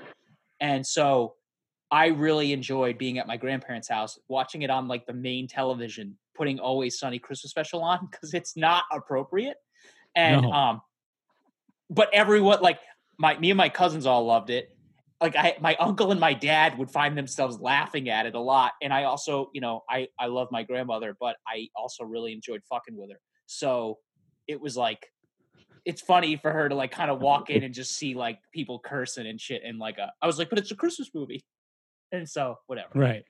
And so I really enjoyed being at my grandparents' house, watching it on like the main television, putting Always Sunny Christmas special on because it's not appropriate. And No. um but everyone like my me and my cousins all loved it. Like I my uncle and my dad would find themselves laughing at it a lot. And I also, you know, I I love my grandmother, but I also really enjoyed fucking with her. So it was like it's funny for her to like kind of walk in and just see like people cursing and shit and like a, I was like, but it's a Christmas movie. And so whatever. Right.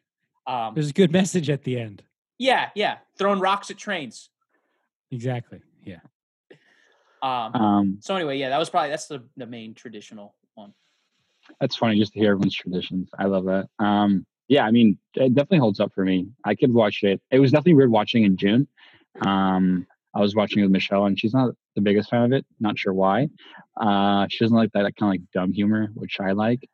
Um There's a good message at the end. yeah, yeah. Throwing rocks at trains. Exactly. Yeah. Um Um, so anyway, yeah, that was probably that's the, the main traditional one. that's funny just to hear everyone's traditions. I love that. Um, yeah, I mean, it definitely holds up for me. I could watch it. It was definitely weird watching in June. Um, I was watching it with Michelle, and she's not the biggest fan of it. Not sure why. Uh, she doesn't like that kind of like dumb humor, which I like.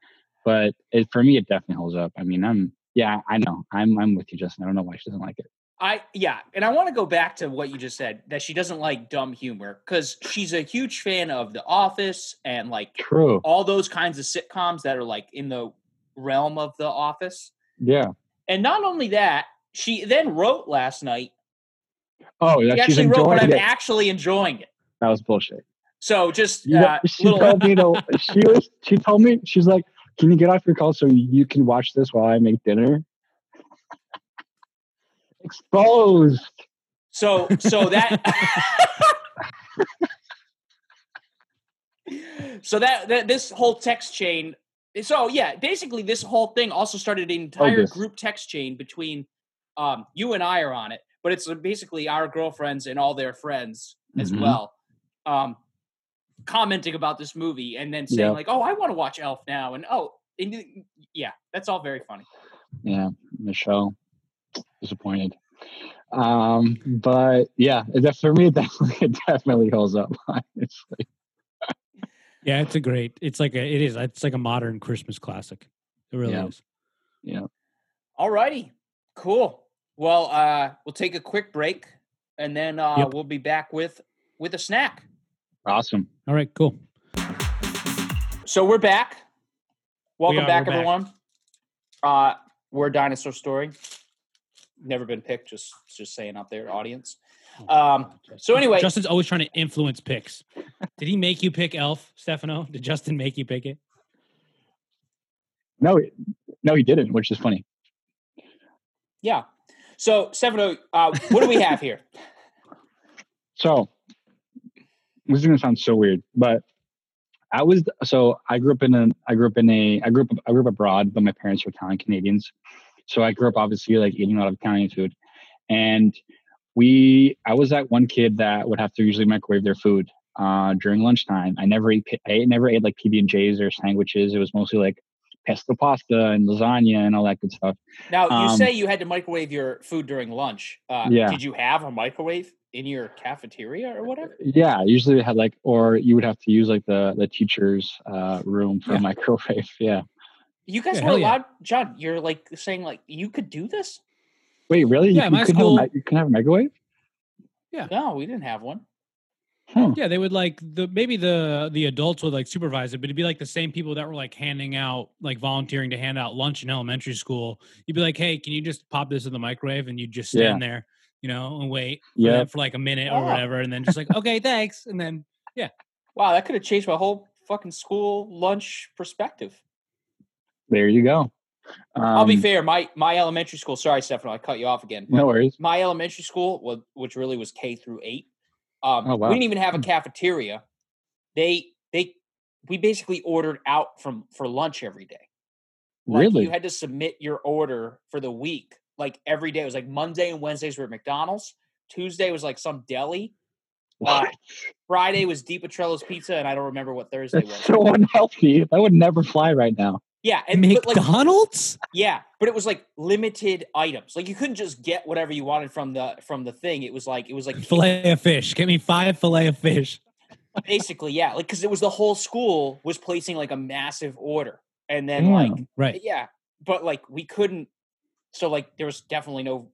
But it, for me, it definitely holds up. I mean, I'm yeah, I know. I'm I'm with you, Justin. I don't know why she doesn't like it. I yeah, and I want to go back to what you just said that she doesn't like dumb humor because she's a huge fan of The Office and like True. all those kinds of sitcoms that are like in the realm of The Office. Yeah. And not only that, she then wrote last night. Oh, yeah. She's actually wrote, but I'm it. actually enjoying it. That was bullshit. So just You know, uh, she little, told me to. She was. She told me she's like, "Can you get off your call so you can watch this while I make dinner?" Exposed. so so that so that, that this whole text chain so yeah basically this whole thing also started an entire this. group text chain between um you and i are on it but it's basically our girlfriends and all their friends as Mhm. well um commenting about this movie and then saying Yep. like oh i want to watch elf now and oh and, yeah that's all very funny Yeah, Michelle, disappointed. Um, but yeah, it, for me, it definitely, it definitely holds up. Honestly, Yeah, it's a great. It's like a. It is. It's like a modern Christmas classic. It really Yeah. is. yeah. all righty cool well uh we'll take a quick break and then uh Yep. we'll be back with with a snack Awesome. All right. Cool. So we're back. Welcome back, we're back. everyone. Uh, we're a dinosaur story. Never been picked. Just just saying out there, audience. Um, so anyway, Justin's always trying to influence picks. Did he make you pick Elf, Stefano? Did Justin make you pick it? No, no, he didn't, which is funny. yeah. So Stefano, uh, what do we have here? So this is gonna sound so weird, but I was so I grew up in a I grew up in a I grew up I grew up abroad, but my parents were Italian Canadians. So I grew up obviously like eating a lot of Italian food. And we I was that one kid that would have to usually microwave their food uh during lunchtime. I never ate I never ate like PB and J's or sandwiches. It was mostly like pesto pasta and lasagna and all that good stuff. Now you Um, say you had to microwave your food during lunch. Uh, Yeah. Did you have a microwave in your cafeteria or whatever? Yeah, usually they had like, or you would have to use like the the teacher's uh, room for Yeah. a microwave. Yeah. You guys Yeah, were hell yeah. allowed, Jon. You're like saying like you could do this. Wait, really? Yeah, you, my you couldn't school- have a, you couldn't have a microwave? Yeah. No, we didn't have one. Huh. Yeah, they would like the maybe the the adults would like supervise it, but it'd be like the same people that were like handing out like volunteering to hand out lunch in elementary school. You'd be like, "Hey, can you just pop this in the microwave?" And you would just stand there, you know, and wait for, Yeah. for like a minute or Oh. whatever, and then just like, "Okay, thanks," and then yeah. Wow, that could have changed my whole fucking school lunch perspective. There you go. Um, I'll be fair. My my elementary school. Sorry, Stefano, I cut you off again. No worries. My elementary school, which really was K through eight, um, Oh, wow. we didn't even have a Hmm. cafeteria. They they we basically ordered out from for lunch every day. Like, Really? You had to submit your order for the week. Like every day, it was like Monday and Wednesdays were at McDonald's. Tuesday was like some deli. Uh? Friday was Di Petrello's Pizza, and I don't remember what Thursday That's was. so unhealthy. That would never fly right now. Yeah, and but, like McDonald's. Yeah, but it was like limited items. Like you couldn't just get whatever you wanted from the from the thing. It was like it was like fillet of fish. Get me five fillet of fish. basically, yeah, like because it was the whole school was placing like a massive order, and then Yeah. like Right. yeah, but like we couldn't. So like there was definitely no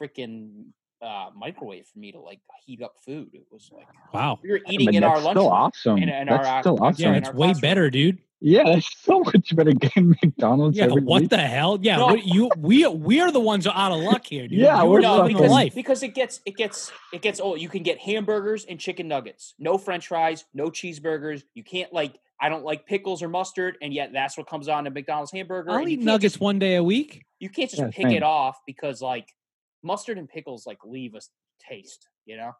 freaking uh, microwave for me to like heat up food. It was like Wow. we were But eating in our lunch. still awesome. in- in that's our, uh, still awesome. Yeah, it's way classroom. better, dude. Yeah, that's so much better getting McDonald's Yeah, every what week. the hell? Yeah, No. you we we are the ones out of luck here, dude. Yeah, you we're are no, the because, life. because it gets it gets it gets old. You can get hamburgers and chicken nuggets, no French fries, no cheeseburgers. You can't like I don't like pickles or mustard, and yet that's what comes on a McDonald's hamburger. I'll eat nuggets just- one day a week. you can't just Yeah, pick same. it off because like mustard and pickles like leave a s- taste. You know.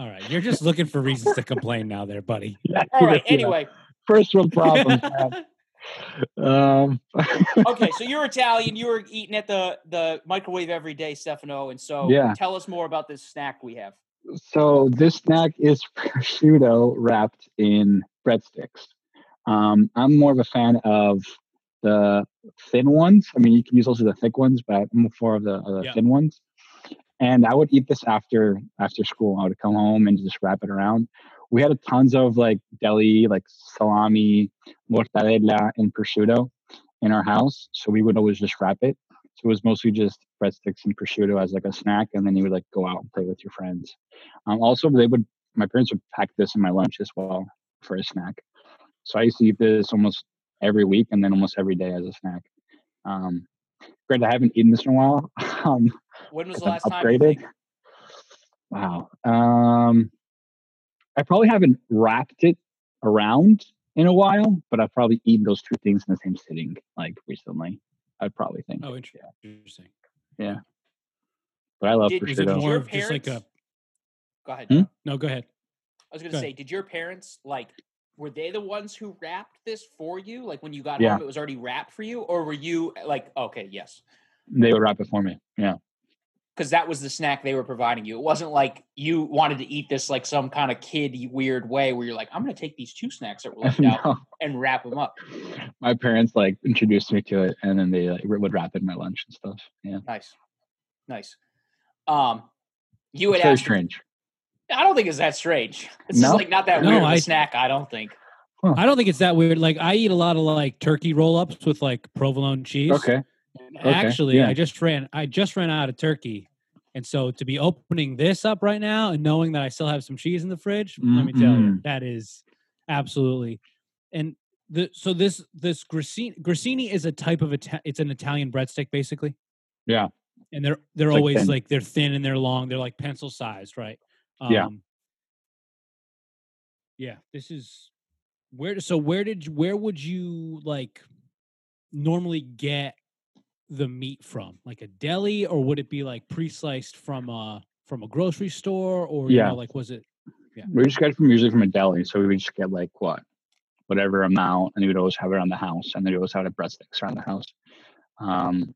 All right, you're just looking for reasons to complain now, there, buddy. Yeah, All right. yeah. Anyway, first world problems. man. um, okay. So you're Italian. You were eating at the the microwave every day, Stefano. And so Yeah. tell us more about this snack we have. so this snack is prosciutto wrapped in breadsticks. Um, I'm more of a fan of the thin ones. I mean, you can use also the thick ones, but I'm more of the, uh, the Yeah. thin ones. And I would eat this after after school. I would come home and just wrap it around. We had tons of like deli, like salami, mortadella, and prosciutto in our house. So we would always just wrap it. So it was mostly just breadsticks and prosciutto as like a snack, and then you would like go out and play with your friends. Um, also, they would my parents would pack this in my lunch as well for a snack. So I used to eat this almost every week, and then almost every day as a snack. Um, great, I haven't eaten this in a while. Um, When was the last time? upgraded. think? Wow. Um, I probably haven't wrapped it around in a while, but I've probably eaten those two things in the same sitting like recently. I'd probably think. Oh, interesting. Interesting. Yeah. But I love Did- Was it prosciutto. more your of just like a? parents- Go ahead. Hmm? No, go ahead. I was gonna Go say, ahead. did your parents like were they the ones who wrapped this for you? Like when you got Yeah. home, it was already wrapped for you, or were you like, okay, yes, They would wrap it for me. Yeah. Because that was the snack they were providing you. It wasn't like you wanted to eat this like some kind of kid weird way where you're like, I'm gonna take these two snacks that were left out and wrap them up. My parents like introduced me to it, and then they like, would wrap it in my lunch and stuff. Yeah. Nice, nice. Um, you would had very strange. I don't think it's that strange. It's just No? like not that No, weird of a I- snack. I don't think. I don't think it's that weird. Like I eat a lot of like turkey roll ups with like provolone cheese. Okay. okay, Actually, yeah. I just ran I just ran out of turkey. And so to be opening this up right now and knowing that I still have some cheese in the fridge, let me tell you, that is absolutely and the so this this grissini grissini is a type of Ita- it's an Italian breadstick basically. Yeah. And they're they're It's, always thin. like they're thin and they're long. They're like pencil sized, right? Yeah. Um, Yeah, this is where so where did where would you like normally get the meat from? Like a deli or would it be like pre-sliced from a from a grocery store or you Yeah. know like was it We just get it from usually from a deli, so we would just get like what, whatever amount, and we would always have it around the house, and then we always have it breadsticks around the house. Um,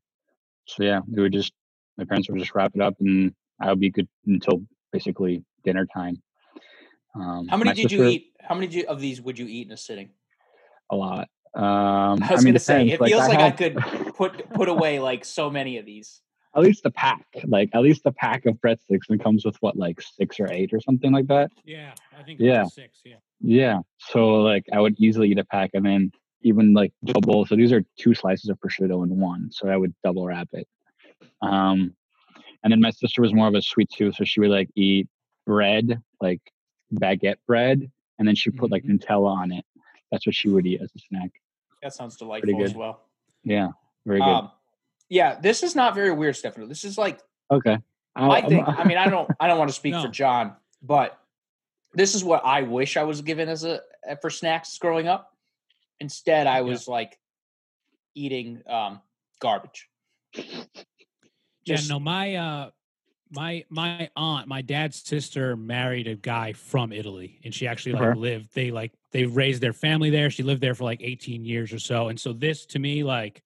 so yeah, we would just my parents would just wrap it up, and I would be good until basically dinner time. Um, How many my did you eat? How many do- of these would you eat in a sitting? A lot. Um, I was mean, gonna say, depends, it feels like I could put put away like so many of these. at least the pack, like at least the pack of breadsticks, and comes with what like six or eight or something like that. Yeah, I think Yeah. six, yeah. Yeah. So like I would easily eat a pack and then even like double. So these are two slices of prosciutto in one. So I would double wrap it. Um, and then my sister was more of a sweet tooth, so she would like eat bread, like baguette bread, and then she put like Nutella on it. That's what she would eat as a snack. That sounds delightful as well. Yeah. Very good. Um, yeah, this is not very weird, Stefano. This is like okay. I'll- I think. I mean, I don't. I don't want to speak for Jon, but this is what I wish I was given as a uh, for snacks growing up. Instead, I Yeah. was like eating um, garbage. Yeah, no, my uh my my aunt, my dad's sister married a guy from Italy and she actually like Okay. lived they like they raised their family there. She lived there for like 18 years or so. And so this to me like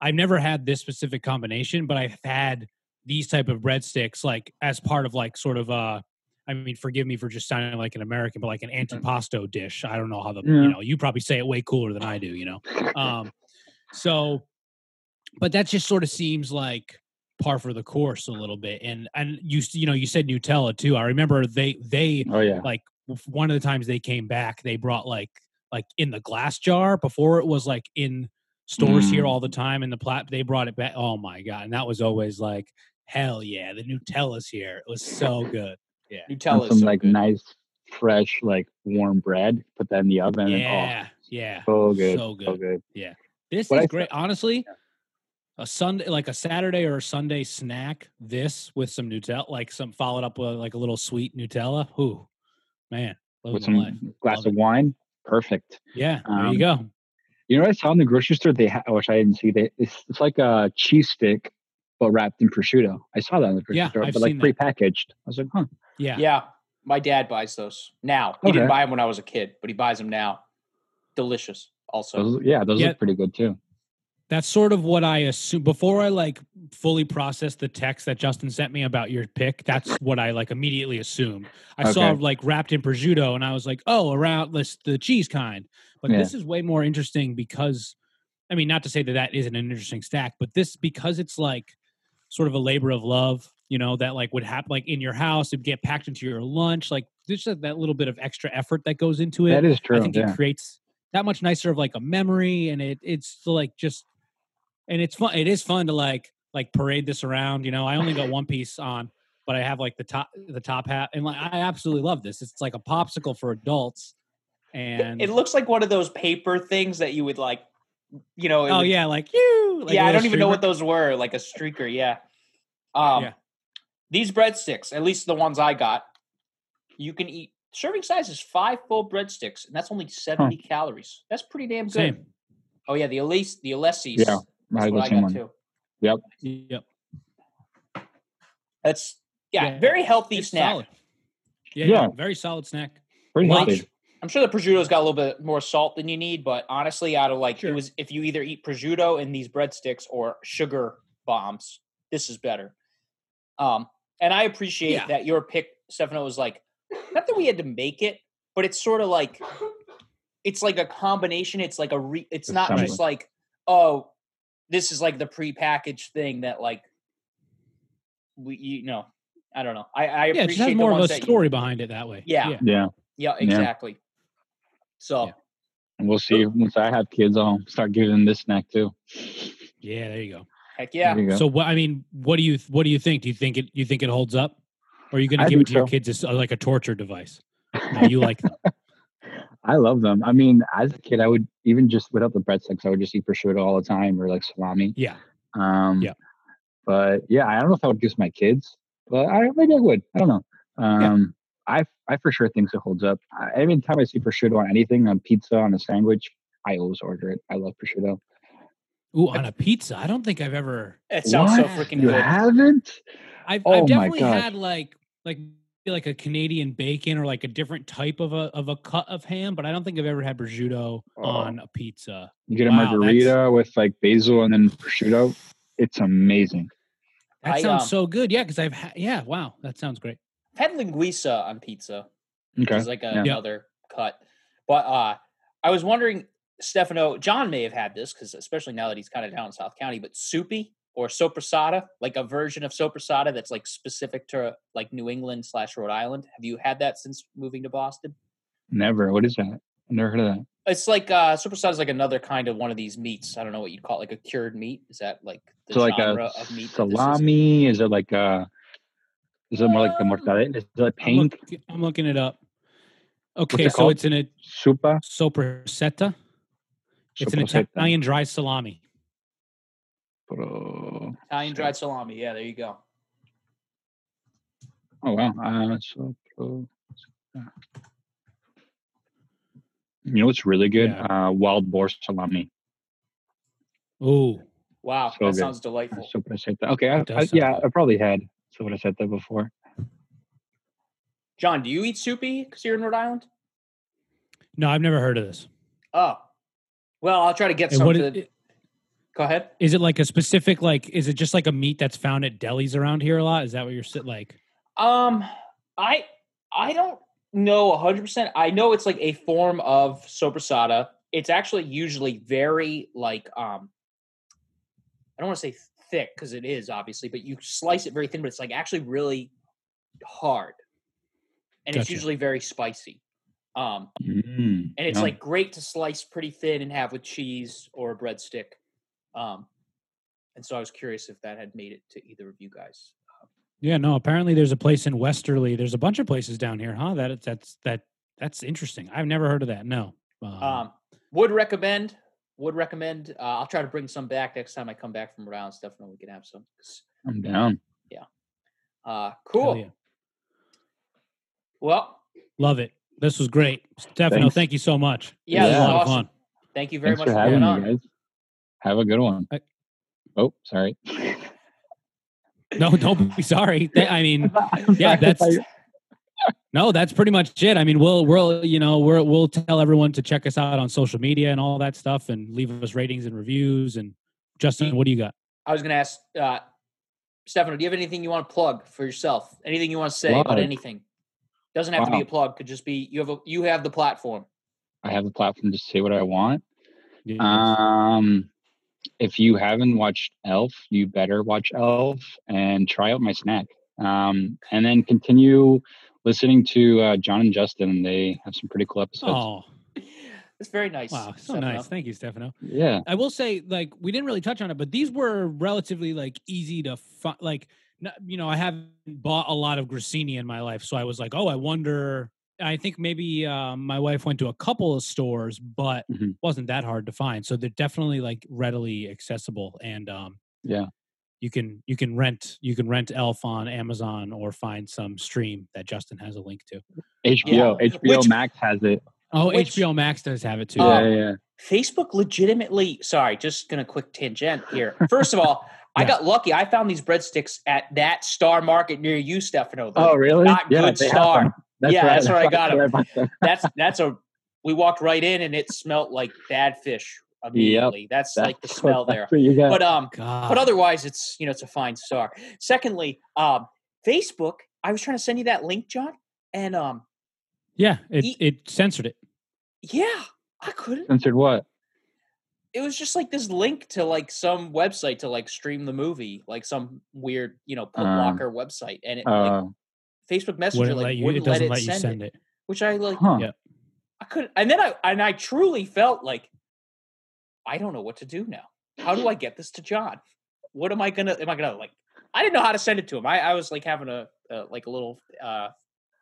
I've never had this specific combination, but I've had these type of breadsticks like as part of like sort of uh I mean, forgive me for just sounding like an American, but like an antipasto dish. I don't know how the Yeah. you know, you probably say it way cooler than I do, you know. Um so but that just sort of seems like par for the course a little bit. And and you you know you said Nutella too. I remember they they Oh yeah. like one of the times they came back, they brought like like in the glass jar before it was like in stores here Mm. all the time in the plat. They brought it back. Oh my god! And that was always like hell yeah, the Nutella's here. It was so good. Yeah, Nutella some so like good. nice, fresh, like warm bread. Put that in the oven. and, Yeah, yeah. oh, so good. So So good. good. This What is I great. Honestly, a Sunday, like a Saturday or a Sunday snack, this with some Nutella, like some followed up with like a little sweet Nutella. Ooh, man, With some life. glass Love of wine. Perfect. Yeah, there Um, you go. You know what I saw in the grocery store? They ha- which I didn't see. They it's, it's like a cheese stick, but wrapped in prosciutto. I saw that in the grocery Yeah, store, I've but like seen that. prepackaged. I was like, huh. Yeah, Yeah, my dad buys those now. He didn't buy them when I was a kid, but he buys them now. Delicious. Also, Those, yeah, those Yeah. look pretty good too. That's sort of what I assume before I like fully process the text that Justin sent me about your pick. That's what I like immediately assume. I saw like wrapped in prosciutto, and I was like, oh, around this the cheese kind. But Yeah. this is way more interesting because, I mean, not to say that that isn't an interesting stack, but this because it's like sort of a labor of love. You know that like would happen like in your house, it'd get packed into your lunch. Like there's just that little bit of extra effort that goes into it. That is true. I think yeah. it creates that much nicer of like a memory, and it it's like just, and it's fun. It is fun to like like parade this around. You know, I only got one piece on, but I have like the top the top hat, and like I absolutely love this. It's like a popsicle for adults, and it looks like one of those paper things that you would like, you know. oh would- yeah, like you. Like yeah, I don't even know what those were. Like a streaker. Yeah. Um, Yeah. These breadsticks, at least the ones I got, you can eat. Serving size is five full breadsticks, and that's only seventy calories. That's pretty damn good. Same. Oh yeah, the Elise, the Alessis. Yeah, that's I what I got one. too. Yep. Yep. That's yeah, Yeah, very healthy It's snack. solid. Yeah, yeah, Yeah. very solid snack. Pretty Like- healthy. I'm sure the prosciutto's got a little bit more salt than you need, but honestly, out of like Sure. it was if you either eat prosciutto and these breadsticks or sugar bombs, this is better. Um, and I appreciate Yeah. that your pick, Stefano, was like not that we had to make it, but it's sort of like it's like a combination. It's like a re. It's not Assembly. just like oh, this is like the prepackaged thing that like we you know. I don't know. I, I Yeah, it appreciate just has the more of a ones that you- story behind it that way. Yeah. yeah. Yeah. yeah, exactly. So Yeah. We'll see. Once I have kids, I'll start giving them this snack too. Yeah, there you go. heck yeah. Go. So what I mean, what do you what do you think? Do you think it you think it holds up? Or are you going to I give it think to your kids as uh, like a torture device? No, you like them. I love them. I mean, as a kid, I would even just without the breadsticks, I would just eat prosciutto all the time or like salami. Yeah. Um, Yeah. But yeah, I don't know if I would give to my kids, but I maybe I would. I don't know. Um, I I for sure think it holds up. I, every time I see prosciutto on anything, on pizza, on a sandwich, I always order it. I love prosciutto. Ooh, on a pizza. I don't think I've ever It sounds so What? freaking You good. haven't? I've, Oh I've definitely gosh. had like like like a Canadian bacon or like a different type of a of a cut of ham, but I don't think I've ever had prosciutto Oh. on a pizza. You get a Wow, that's- margarita with like basil and then prosciutto. It's amazing. That I, sounds um, so good. Yeah, because I've had yeah, wow, that sounds great. I've had linguiça on pizza, which Okay. is like a, Yeah. another cut. But uh I was wondering, Stefano, Jon may have had this because especially now that he's kind of down in South County, but soupy or sopressata, like a version of sopressata that's like specific to like New England slash Rhode Island. Have you had that since moving to Boston? Never. What is that? I've never heard of that. It's like uh sopressata is like another kind of one of these meats. I don't know what you'd call it, like a cured meat. Is that like the So like genre a of meat? that this is? salami? Is it like a? Is it more like a mortadella? Is it like I'm, look, I'm looking it up. Okay, it so called? it's in a Supa? sopressata. It's an Italian dry salami. Pro- Italian dried salami. Yeah, there you go. Oh wow. Uh, so, pro- you know what's really good? Yeah. Uh, wild boar salami. Oh Wow, So that good. sounds delightful. Sopressata. Okay, I, It does I, sound yeah, good. I probably had sopressata before. Jon, do you eat soupy because you're in Rhode Island? no, I've never heard of this. Oh, well, I'll try to get And some. what to, is, go ahead. is it like a specific like? Is it just like a meat that's found at delis around here a lot? Is that what you're sit like? Um, I I don't know hundred percent. I know it's like a form of sopressata. It's actually usually very like um, I don't want to say thick because it is obviously, but you slice it very thin, but it's like actually really hard, and it's usually very spicy. Um, Mm, and it's yum. like great to slice pretty thin and have with cheese or a breadstick. Um, and so I was curious if that had made it to either of you guys. Yeah, no. Apparently, there's a place in Westerly. There's a bunch of places down here, huh? That that's that that's interesting. I've never heard of that. No. Um, Um, would recommend. Would recommend. Uh, I'll try to bring some back next time I come back from Rhode Island. Stefano, we can have some. I'm down. Yeah. Uh, cool. yeah. Well, Love it. This was great, Stefano. Thanks. Thank you so much. yeah, This this was is a lot awesome. of fun. Thank you very Thanks much for for having coming me, on. guys. Have a good one. I- oh, sorry. No, don't be sorry. I mean, yeah, that's no, that's pretty much it. I mean, we'll we'll you know we're, we'll tell everyone to check us out on social media and all that stuff, and leave us ratings and reviews. And Justin, what do you got? I was going to ask uh, Stefano, do you have anything you want to plug for yourself? Anything you want to say about Plug. anything? Doesn't have to be a plug. Could just be you have a you have the platform. I have the platform to say what I want. Yes. Um, if you haven't watched Elf, you better watch Elf and try out my snack. Um, and then continue listening to uh, Jon and Justin. They have some pretty cool episodes. oh, That's very nice. wow, so Stefano. nice. Thank you, Stefano. Yeah. I will say, like, we didn't really touch on it, but these were relatively like easy to find. Like, you know, I haven't bought a lot of Grissini in my life, so I was like, oh, I wonder. I think maybe um, my wife went to a couple of stores, but Mhm. wasn't that hard to find. So they're definitely like readily accessible, and um, Yeah. you can you can rent you can rent Elf on Amazon or find some stream that Justin has a link to. HBO. Yeah. HBO Which- Max has it. Oh, Which- HBO Max does have it too. Uh, yeah, yeah. Facebook legitimately. Sorry, just gonna quick tangent here. First of all, I got lucky. I found these breadsticks at that Star Market near you, Stefano. The- Oh, really? not good star. Them. That's Yeah, right. that's where I got where bought. That's that's a. We walked right in and it smelled like bad fish immediately. That's like the smell what- there. You got. But um, God. but otherwise it's you know it's a fine star secondly um facebook i was trying to send you that link jon and um yeah, it E- it censored it. yeah i couldn't Censored what? it was just like this link to like some website to like stream the movie like some weird you know Put Um, Locker website and it like Uh, facebook messenger Wouldn't like let you. wouldn't It doesn't let let it you send, send it, it. which i like huh. Yeah. i couldn't and then i and i truly felt like i don't know what to do now how do i get this to jon what am i gonna am i gonna like i didn't know how to send it to him i, I was like having a uh, like a little uh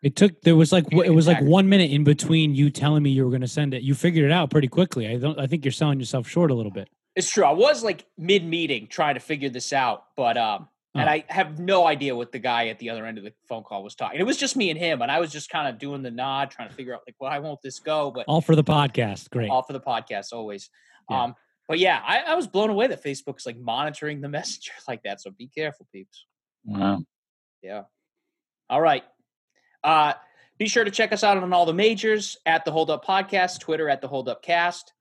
It took there was like it was like one minute in between you telling me you were going to send it. You figured it out pretty quickly. I don't. I think you're selling yourself short a little bit. It's true. I was like mid meeting trying to figure this out, but um, and Oh. I have no idea what the guy at the other end of the phone call was talking. It was just me and him, and I was just kind of doing the nod, trying to figure out like, why won't this go? But All for the podcast. Great. all for the podcast always. Yeah. Um, but yeah, I, I was blown away that Facebook's like monitoring the messenger like that. So be careful, peeps. Wow. Yeah. All right. Uh, be sure to check us out on all the majors at the Hold Up Podcast, Twitter at the Hold Up Cast.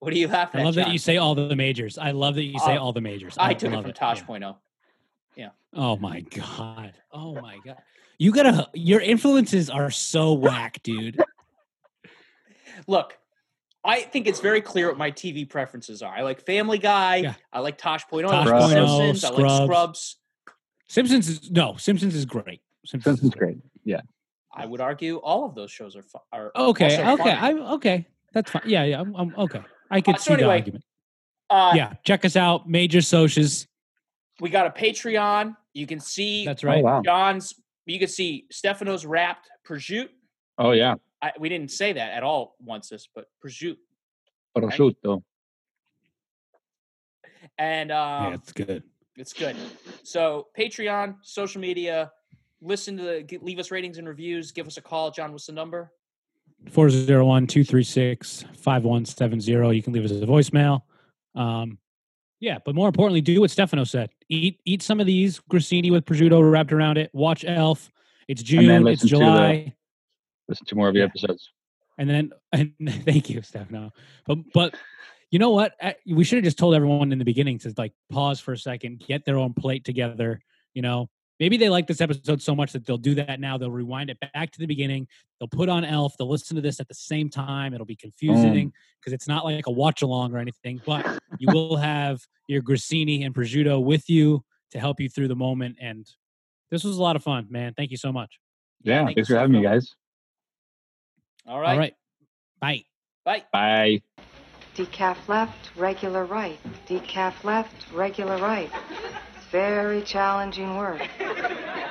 What are you laughing at? I at? love that Jon? you say all the majors. I love that you say Uh, all the majors. I took it from Yeah. Tosh.0. Oh my god. Oh my god. You gotta. Your influences are so whack, dude. Look, I think it's very clear what my TV preferences are. I like Family Guy. Yeah. I like Tosh.0. Tosh I like Point oh, Simpsons. I like Scrubs. Scrubs. Simpsons is no. Simpsons is great. Simpsons, Simpsons great. Yeah. I would argue all of those shows are, fu- are Okay. Okay. funny. I'm okay. That's fine. Yeah. Yeah. I'm, I'm okay. I could Uh, so see the argument. Uh, Yeah. Check us out. Major socials. We got a Patreon. You can see That's right. Oh. Jon's. You can see Stefano's wrapped prosciutto. Oh, yeah. I, we didn't say that at all once this, but prosciutto. Prosciutto. And um, yeah, it's good. It's good. So Patreon, social media, listen to the, leave us ratings and reviews. Give us a call. Jon, what's the number? 401 236 5170. You can leave us a voicemail. Um, yeah, but more importantly, do what Stefano said. Eat eat some of these grissini with prosciutto wrapped around it. Watch Elf. It's June. It's listen to the- July. Listen to more of the Yeah. episodes. And then, and thank you, Stefano. But but you know what? We should have just told everyone in the beginning to like pause for a second, get their own plate together. You know, maybe they like this episode so much that they'll do that now. They'll rewind it back to the beginning. They'll put on Elf. They'll listen to this at the same time. It'll be mm. confusing because it's not like a watch along or anything, but you will have your Grissini and prosciutto with you to help you through the moment. And this was a lot of fun, man. Thank you so much. Yeah, thank thanks for having me, much. guys. All right. All right. Bye. Bye. Bye. Decaf left, regular right. Decaf left, regular right. Very challenging work.